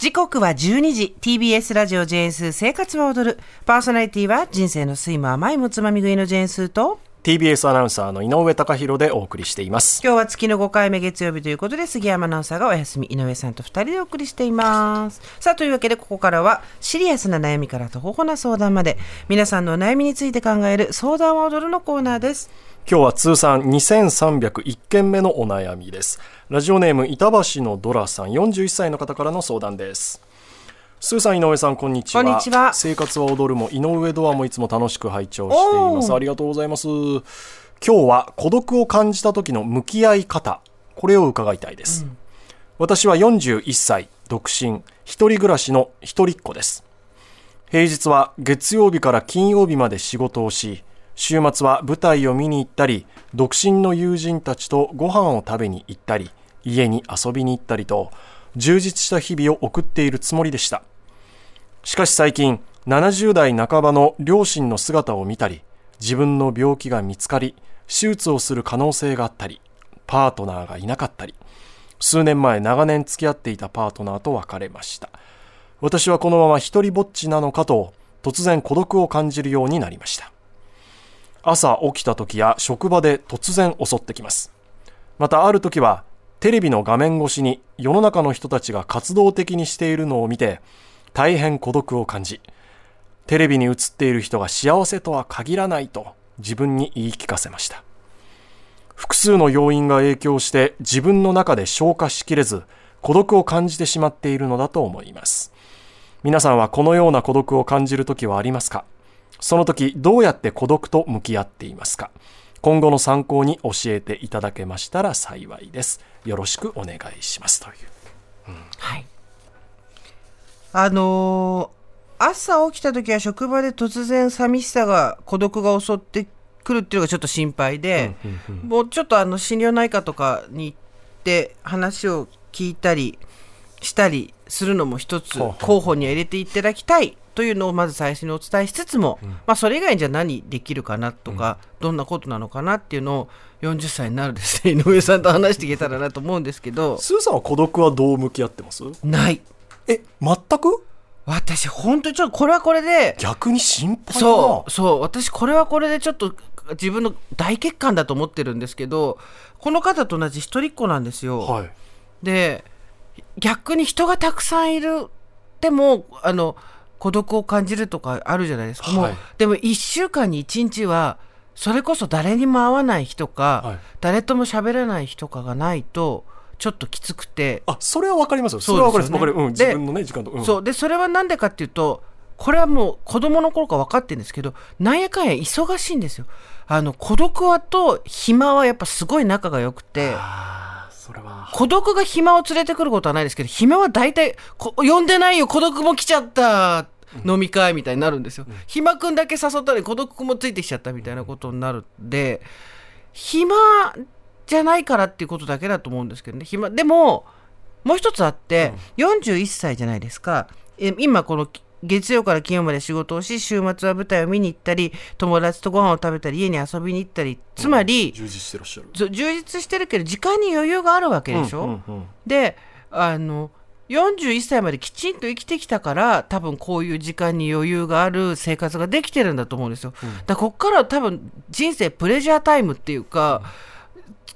時刻は12時。TBS ラジオジェーンスー生活は踊る。パーソナリティは人生の酸いも甘いもつまみ食いのジェーンスと TBS アナウンサーの井上貴博でお送りしています。今日は月の5回目月曜日ということで杉山アナウンサーがお休み井上さんと2人でお送りしています。さあというわけでここからはシリアスな悩みからとほほな相談まで皆さんのお悩みについて考える相談は踊るのコーナーです。今日は通算2301件目のお悩みです。ラジオネーム板橋のドラさん41歳の方からの相談ですスーさん井上さんこんにちは。こんにちは。生活は踊るも井上ドアもいつも楽しく拝聴しています。ありがとうございます。今日は孤独を感じた時の向き合い方。これを伺いたいです、私は41歳独身一人暮らしの一人っ子です。平日は月曜日から金曜日まで仕事をし週末は舞台を見に行ったり独身の友人たちとご飯を食べに行ったり家に遊びに行ったりと充実した日々を送っているつもりでしたしかし最近70代半ばの両親の姿を見たり自分の病気が見つかり手術をする可能性があったりパートナーがいなかったり数年前長年付き合っていたパートナーと別れました。私はこのまま一人ぼっちなのかと突然孤独を感じるようになりました。朝起きた時や職場で突然襲ってきます。またある時はテレビの画面越しに世の中の人たちが活動的にしているのを見て大変孤独を感じテレビに映っている人が幸せとは限らないと自分に言い聞かせました。複数の要因が影響して自分の中で消化しきれず孤独を感じてしまっているのだと思います。皆さんはこのような孤独を感じる時はありますか？その時どうやって孤独と向き合っていますか？今後の参考に教えていただけましたら幸いです。よろしくお願いします。という。はい。あのー朝起きた時は職場で突然寂しさが孤独が襲ってくるっていうのがちょっと心配で、もうちょっとあの心療内科とかに行って話を聞いたりしたりするのも一つ候補には入れていただきたいというのをまず最初にお伝えしつつも、まあそれ以外にじゃあ何できるかなとか、どんなことなのかなっていうのを40歳になるですね井上さんと話していけたらなと思うんですけど。スーさんは孤独はどう向き合ってます？ないえ全く？私本当にちょっとこれはこれで逆に心配そうそう私これはこれでちょっと自分の大欠陥だと思ってるんですけどこの方と同じ一人っ子なんですよ。はい。で逆に人がたくさんいるでもあの孤独を感じるとかあるじゃないですか、もうはいでも1週間に1日はそれこそ誰にも会わない日とか、はい。誰とも喋らない日とかがないとちょっときつくて、あそれは分かりますよ。それは分かります。分かる、うん、で自分のね時間と、うん、そう。でそれはなんでかっていうとこれはもう子供の頃から分かってるんですけどなんやかんや忙しいんですよ。あの孤独はと暇はやっぱすごい仲が良くて。あーそれは。孤独が暇を連れてくることはないですけど暇は大体こ呼んでないよ孤独も来ちゃった飲み会みたいになるんですよ、暇くんだけ誘ったのに孤独くんもついてきちゃったみたいなことになるんで暇じゃないからっていうことだけだと思うんですけどね。暇でももう一つあって、41歳じゃないですか。え今この月曜から金曜まで仕事をし週末は舞台を見に行ったり友達とご飯を食べたり家に遊びに行ったりつまり、充実してらっしゃる。充実してるけど時間に余裕があるわけでしょ、うんうんうんであの41歳まできちんと生きてきたから多分こういう時間に余裕がある生活ができてるんだと思うんですよ。だからこっからは多分人生プレジャータイムっていうか、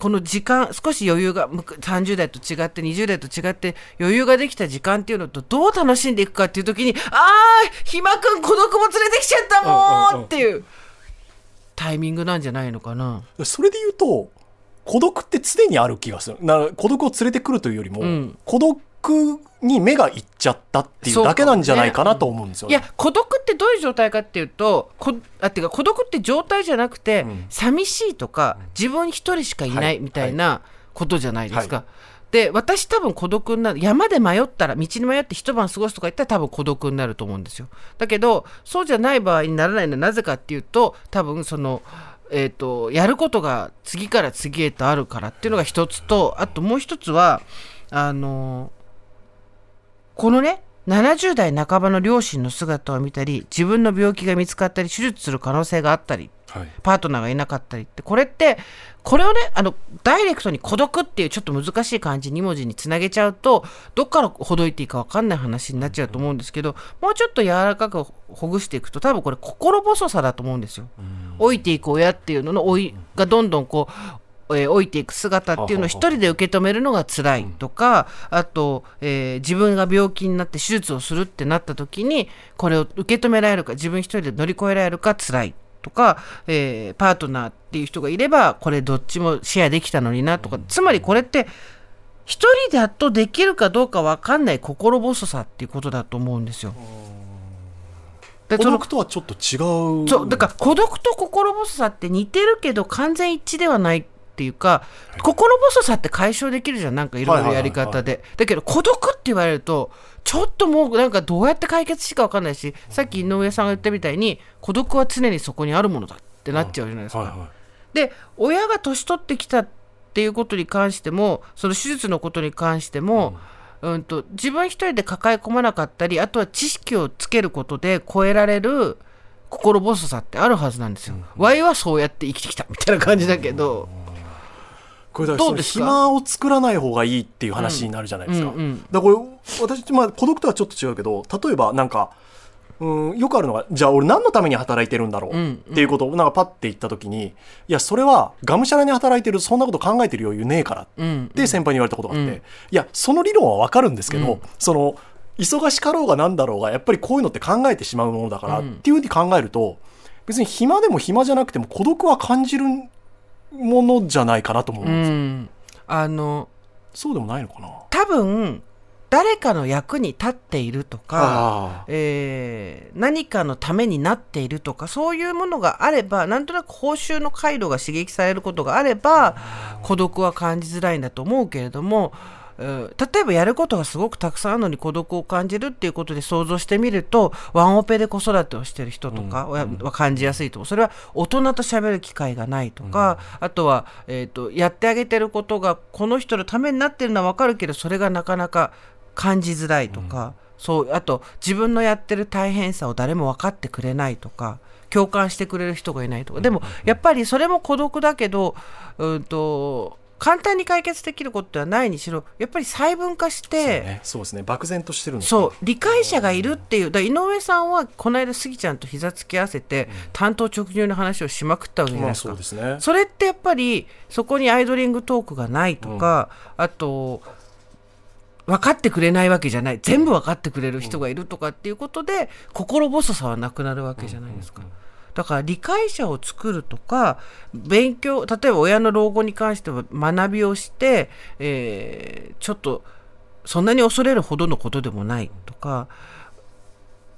この時間少し余裕がむく30代と違って20代と違って余裕ができた時間っていうのとどう楽しんでいくかっていう時にああ暇くん孤独も連れてきちゃったもん。っていうタイミングなんじゃないのかな。それで言うと孤独って常にある気がする。な孤独を連れてくるというよりも、うん。孤独に目がいっちゃったっていうだけなんじゃないかなと思うんですよね。いや孤独ってどういう状態かっていうとこあっていうか孤独って状態じゃなくて、ん。寂しいとか自分一人しかいなはい。いみたいなことじゃないですか。はで私多分孤独になる山で迷ったら道に迷って一晩過ごすとか言ったら多分孤独になると思うんですよ。だけどそうじゃない場合にならないのはなぜかっていうと多分そのえー、とやることが次から次へとあるからっていうのが一つとあともう一つはあのこのね70代半ばの両親の姿を見たり自分の病気が見つかったり手術する可能性があったりっはいパートナーがいなかったりってこれってこれをねあのダイレクトに孤独っていうちょっと難しい漢字2文字につなげちゃうとどっからほどいていいか分かんない話になっちゃうと思うんですけどもうちょっと柔らかくほぐしていくと多分これ心細さだと思うんですよ。老いていく親っていうのの老いがどんどんこうえー老いていく姿っていうのを一人で受け止めるのが辛いとか、あと、えー自分が病気になって手術をするってなった時にこれを受け止められるか自分一人で乗り越えられるか辛いとか、えーパートナーっていう人がいればこれどっちもシェアできたのになとか。つまりこれって一人だとできるかどうか分かんない心細さっていうことだと思うんですよ。で孤独とはちょっと違う。そうだから孤独と心細さって似てるけど完全一致ではないっていうか心細さって解消できるじゃんなんかいろいろやり方で。だけど孤独って言われるとちょっともうなんかどうやって解決しか分かんないしさっき井上さんが言ったみたいに孤独は常にそこにあるものだってなっちゃうじゃないですか。はいはいで親が年取ってきたっていうことに関してもその手術のことに関しても、うん、と自分一人で抱え込まなかったりあとは知識をつけることで超えられる心細さってあるはずなんですよ。ワイはそうやって生きてきたみたいな感じだけど、これだから暇を作らない方がいいっていう話になるじゃないですか。うんうんだからこれ私、まあ、孤独とはちょっと違うけど例えばなんかうんよくあるのがじゃあ俺何のために働いてるんだろう、うんっていうことをなんかパッて言った時にいやそれはがむしゃらに働いてるそんなこと考えてる余裕ねえからっうんて先輩に言われたことがあって、うん。いやその理論はわかるんですけど、うん。その忙しかろうがなんだろうがやっぱりこういうのって考えてしまうものだから、うん。っていうふうに考えると別に暇でも暇じゃなくても孤独は感じるものじゃないかなと思うんうですよ、ん、あのそうでもないのかな。多分誰かの役に立っているとか、あ。えー何かのためになっているとかそういうものがあればなんとなく報酬の回路が刺激されることがあれば孤独は感じづらいんだと思うけれども、えー例えばやることがすごくたくさんあるのに孤独を感じるっていうことで想像してみるとワンオペで子育てをしてる人とかはは感じやすいとそれは大人と喋る機会がないとか、あとは、えー、とやってあげてることがこの人のためになってるのは分かるけどそれがなかなか感じづらいとか、そうあと自分のやってる大変さを誰も分かってくれないとか共感してくれる人がいないとか。でもやっぱりそれも孤独だけどうんと簡単に解決できることではないにしろやっぱり細分化しそうて。ね。そうですね。漠然としてるの。そう。理解者がいるっていうだ井上さんはこの間スギちゃんと膝つき合わせて担当直入の話をしまくったわけじゃないまあですか、そうですね。それってやっぱりそこにアイドリングトークがないとか、あと分かってくれないわけじゃない。全部分かってくれる人がいるとかっていうことで、心細さはなくなるわけじゃないですか。だから理解者を作るとか勉強例えば親の老後に関しては学びをして、えーちょっとそんなに恐れるほどのことでもないとか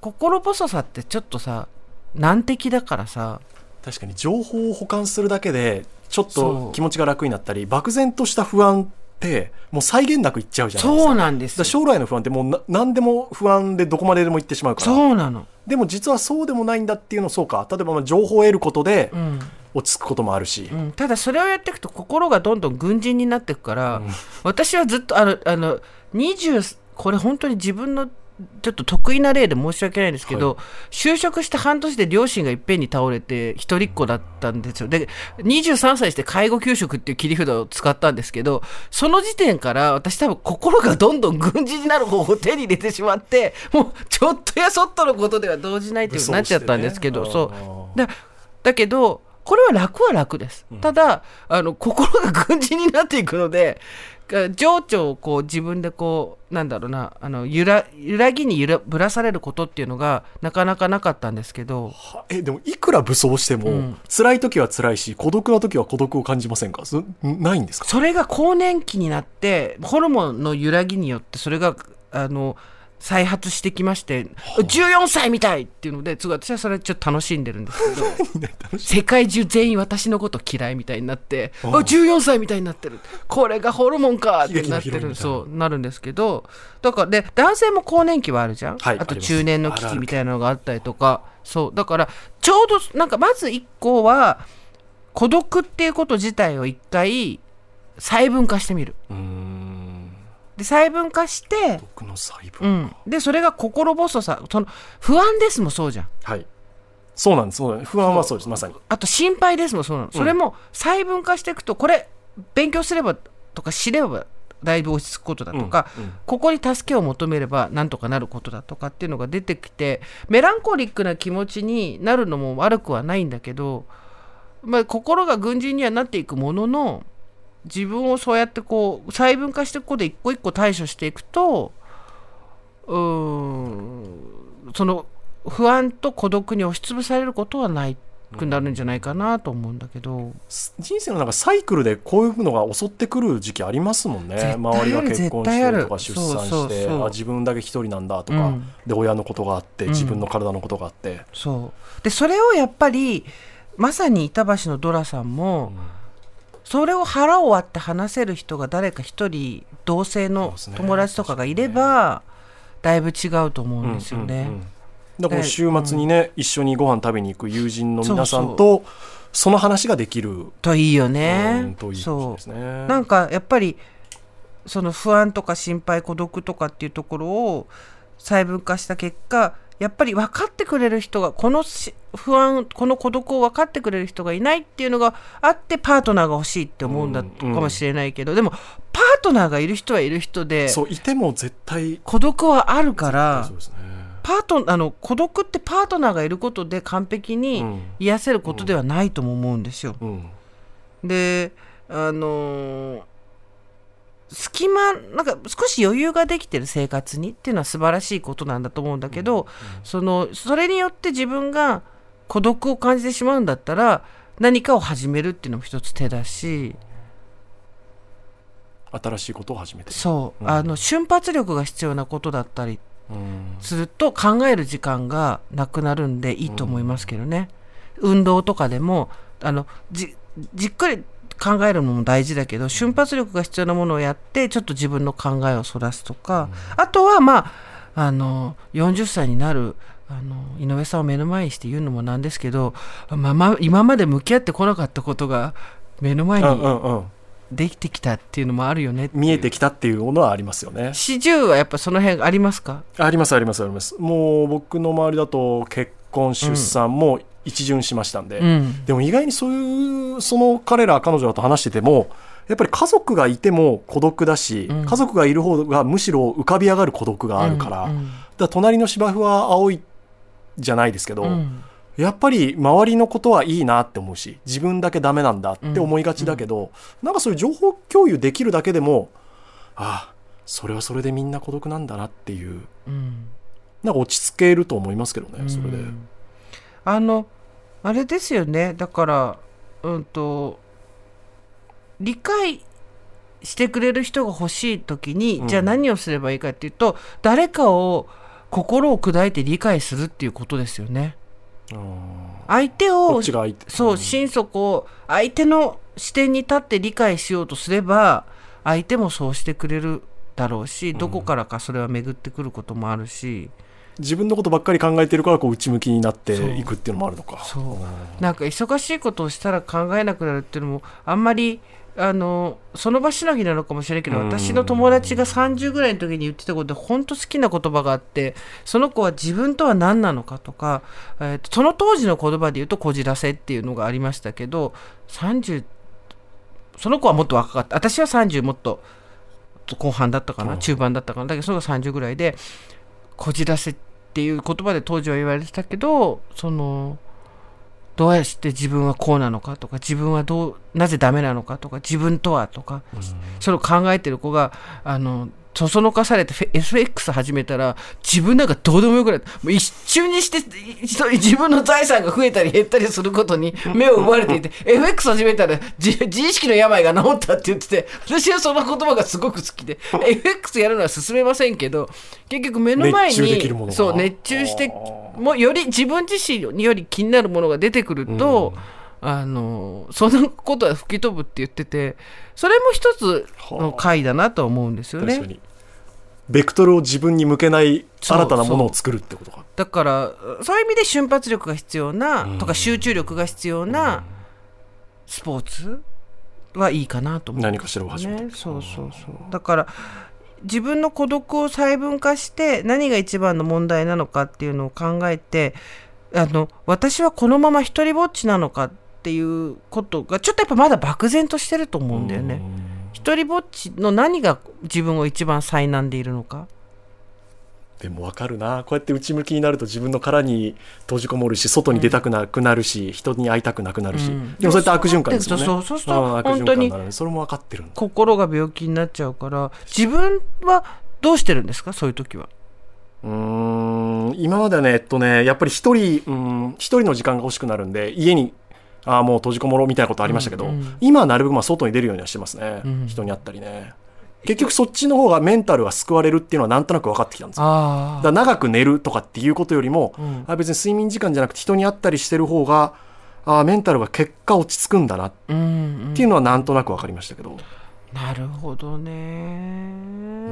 心細さってちょっとさ難敵だからさ。確かに情報を保管するだけでちょっと気持ちが楽になったり漠然とした不安ってもう際限なくいっちゃうじゃないですか。そうなんです将来の不安ってもうな何でも不安でどこまででも行ってしまうから。そうなの、でも実はそうでもないんだっていうのそうか。例えばまあ情報を得ることでうん。落ち着くこともあるし、うん、ただそれをやっていくと心がどんどん軍人になっていくから、私はずっとあのあの20これ本当に自分のちょっと得意な例で申し訳ないんですけど、就職して半年で両親がいっぺんに倒れて一人っ子だったんですよ。で23歳して介護給食っていう切り札を使ったんですけどその時点から私多分心がどんどん軍事になる方を手に入れてしまってもうちょっとやそっとのことでは動じないっていうなっちゃったんですけど、ねそう。だだけどこれは楽は楽です、ただあの心が軍事になっていくのでが情緒をこう自分でこうなんだろうなあの揺ら揺らぎに揺らぶらされることっていうのがなかなかなかったんですけど。はえでもいくら武装しても、うん。辛い時は辛いし孤独な時は孤独を感じませんか？ないんですか？それが更年期になってホルモンの揺らぎによってそれがあの再発してきまして14歳みたいっていうので私はそれちょっと楽しんでるんですけど 世界中全員私のこと嫌いみたいになってあ。あ14歳みたいになってる。これがホルモンかってなってる。そうなるんですけどだからで男性も更年期はあるじゃん、あとはいあります。中年の危機みたいなのがあったりとか。そうだからちょうどなんかまず1個は孤独っていうこと自体を一回細分化してみる。うーんで細分化して、僕の細う分、ん、でそれが心細さ。その不安ですもそうじゃん。はい。そうなんです。そうなんです。不安はそうです。まさに。あと心配ですもんそうなの、それも細分化していくとこれ勉強すればとか知ればだいぶ落ち着くことだとか、うん。うん。ここに助けを求めればなんとかなることだとかっていうのが出てきてメランコリックな気持ちになるのも悪くはないんだけど、まあ、心が軍人にはなっていくものの自分をそうやってこう細分化していくことで一個一個対処していくとうーんその不安と孤独に押しつぶされることはないくなるんじゃないかなと思うんだけど、人生のなんかサイクルでこういうのが襲ってくる時期ありますもんね。周りが結婚してるとか出産してあ自分だけ一人なんだとか、うん。で親のことがあってん。自分の体のことがあって、そう。でそれをやっぱりまさに板橋のドラさんも、それを腹を割って話せる人が誰か一人同性の友達とかがいれば、だいぶ違うと思うんですよね。だから週末にね、一緒にご飯食べに行く友人の皆さんそとその話ができるといいようねん。といいですね。なんかやっぱりその不安とか心配孤独とかっていうところを細分化した結果やっぱり分かってくれる人がこのし不安この孤独を分かってくれる人がいないっていうのがあってパートナーが欲しいって思うんだうんかもしれないけど、でもパートナーがいる人はいる人でそういても絶対孤独はあるからそうですね。パートあの孤独ってパートナーがいることで完璧うにん癒せることではないとも思うんですよ。うんであのー隙間なんか少し余裕ができてる生活にっていうのは素晴らしいことなんだと思うんだけど、そのそれによって自分が孤独を感じてしまうんだったら何かを始めるっていうのも一つ手だし。新しいことを始めてる。そう、うん。あの瞬発力が必要なことだったりうんすると考える時間がなくなるんでいいと思いますけどね、運動とかでもあのじじっくり考えるのも大事だけど瞬発力が必要なものをやってちょっと自分の考えをそらすとか、あとはまああの40歳になるあの井上さんを目の前にして言うのもなんですけど、まあまあ、今まで向き合ってこなかったことが目の前うんうにんうん。できてきたっていうのもあるよねう。見えてきたっていうのはありますよね。四十はやっぱその辺ありますか？ありますありますあります。もう僕の周りだと結婚出産も一巡しましたんで、うん。でも意外にそういうその彼ら彼女らと話しててもやっぱり家族がいても孤独だし、うん。家族がいる方がむしろ浮かび上がる孤独があるから,、うんだから隣の芝生は青いじゃないですけど、うん。やっぱり周りのことはいいなって思うし自分だけダメなんだって思いがちだけど、なんかそういう情報共有できるだけでもああそれはそれでみんな孤独なんだなっていううん。なんか落ち着けると思いますけどねそれで。うんあのあれですよね。だからうんと理解してくれる人が欲しい時に、うん。じゃあ何をすればいいかっていうと誰かを心を砕いて理解するっていうことですよね。うん相手をそう心底を相手の視点に立って理解しようとすれば相手もそうしてくれるだろうしどこからかそれは巡ってくることもあるし、自分のことばっかり考えてるからこう内向きになっていくっていうのもあるのか。そう。ん。なんか忙しいことをしたら考えなくなるっていうのもあんまりあのその場しのぎなのかもしれないけどうん。私の友達が30ぐらいの時に言ってたことで本当好きな言葉があってその子は自分とは何なのかとか、えーとその当時の言葉で言うとこじらせっていうのがありましたけど30その子はもっと若かった。私は30もっと後半だったかな、うん。中盤だったかな。だけどその子が30ぐらいでこじらせっていう言葉で当時は言われてたけどそのどうやって自分はこうなのかとか自分はどうなぜダメなのかとか自分とはとか、それを考えてる子があのそそのかされて FX 始めたら自分なんかどうでもよくなってもう一瞬にして自分の財産が増えたり減ったりすることに目を奪われていて FX 始めたら自自意識の病が治ったって言ってて私はその言葉がすごく好きで FX やるのは勧めませんけど結局目の前にそう熱中してあもうより自分自身により気になるものが出てくると、あのそのことは吹き飛ぶって言っててそれも一つの回だなと思うんですよね。確かに。ベクトルを自分に向けない新たなものを作るってことか。だからそういう意味で瞬発力が必要な、うんとか集中力が必要なスポーツはいいかなと思う、何かしらを始めて。ね、そうそうそう。だから自分の孤独を細分化して何が一番の問題なのかっていうのを考えてあの私はこのまま一人ぼっちなのかっていうことがちょっとやっぱまだ漠然としてると思うんだよね。一人ぼっちの何が自分を一番災難でいるのか。でも分かるな。こうやって内向きになると自分の殻に閉じこもるし外に出たくなくなるし、人に会いたくなくなるし、うん。でもそうやって悪循環ですよね。そうそうそう。うん。悪循本当にそれも分かってる心が病気になっちゃうから自分はどうしてるんですか？そういう時は。うーん。今まではねえっとねやっぱり一人うん一人の時間が欲しくなるんで家にあーもう閉じこもろうみたいなことありましたけど、うんうん。今はなるべくまあ外に出るようにはしてますね、うん人に会ったりね。結局そっちの方がメンタルが救われるっていうのはなんとなく分かってきたんですよ。あだ長く寝るとかっていうことよりも、うん。あ別に睡眠時間じゃなくて人に会ったりしてる方があメンタルが結果落ち着くんだなっうんうんていうのはなんとなく分かりましたけど、なるほどね。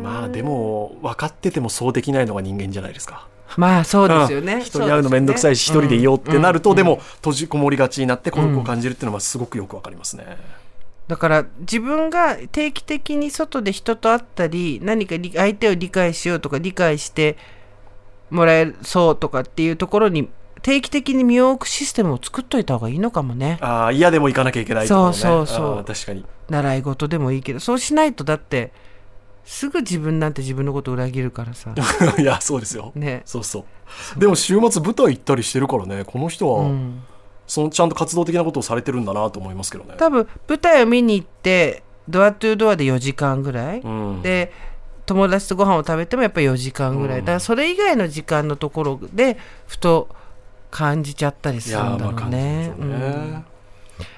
まあでも分かっててもそうできないのが人間じゃないですか。まあそうですよね。うん人に会うの面倒くさいし、一人でいようってなると、うんでも閉じこもりがちになって孤独を感じるっていうのはすごくよくわかりますね。だから自分が定期的に外で人と会ったり何か理相手を理解しようとか理解してもらえそうとかっていうところに定期的に身を置くシステムを作っといた方がいいのかもねああ、嫌でも行かなきゃいけないね。そうそうそう確かに。習い事でもいいけどそうしないとだってすぐ自分なんて自分のこと裏切るからさ。いや、そうですよ。ね。そうそう。でも週末舞台行ったりしてるからね、この人は、うん。そのちゃんと活動的なことをされてるんだなと思いますけどね。多分舞台を見に行ってドアトゥードアで4時間ぐらい、うん、で友達とご飯を食べてもやっぱり4時間ぐらい、うん。だからそれ以外の時間のところでふと感じちゃったりするんだろうね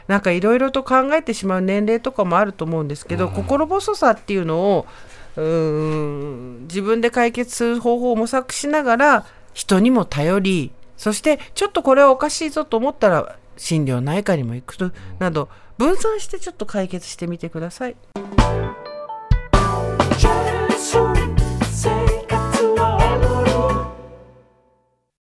なんかいろいろと考えてしまう年齢とかもあると思うんですけど、うん心細さっていうのをうーん自分で解決する方法を模索しながら人にも頼りそしてちょっとこれはおかしいぞと思ったら心療内科にも行くとなど分散してちょっと解決してみてください。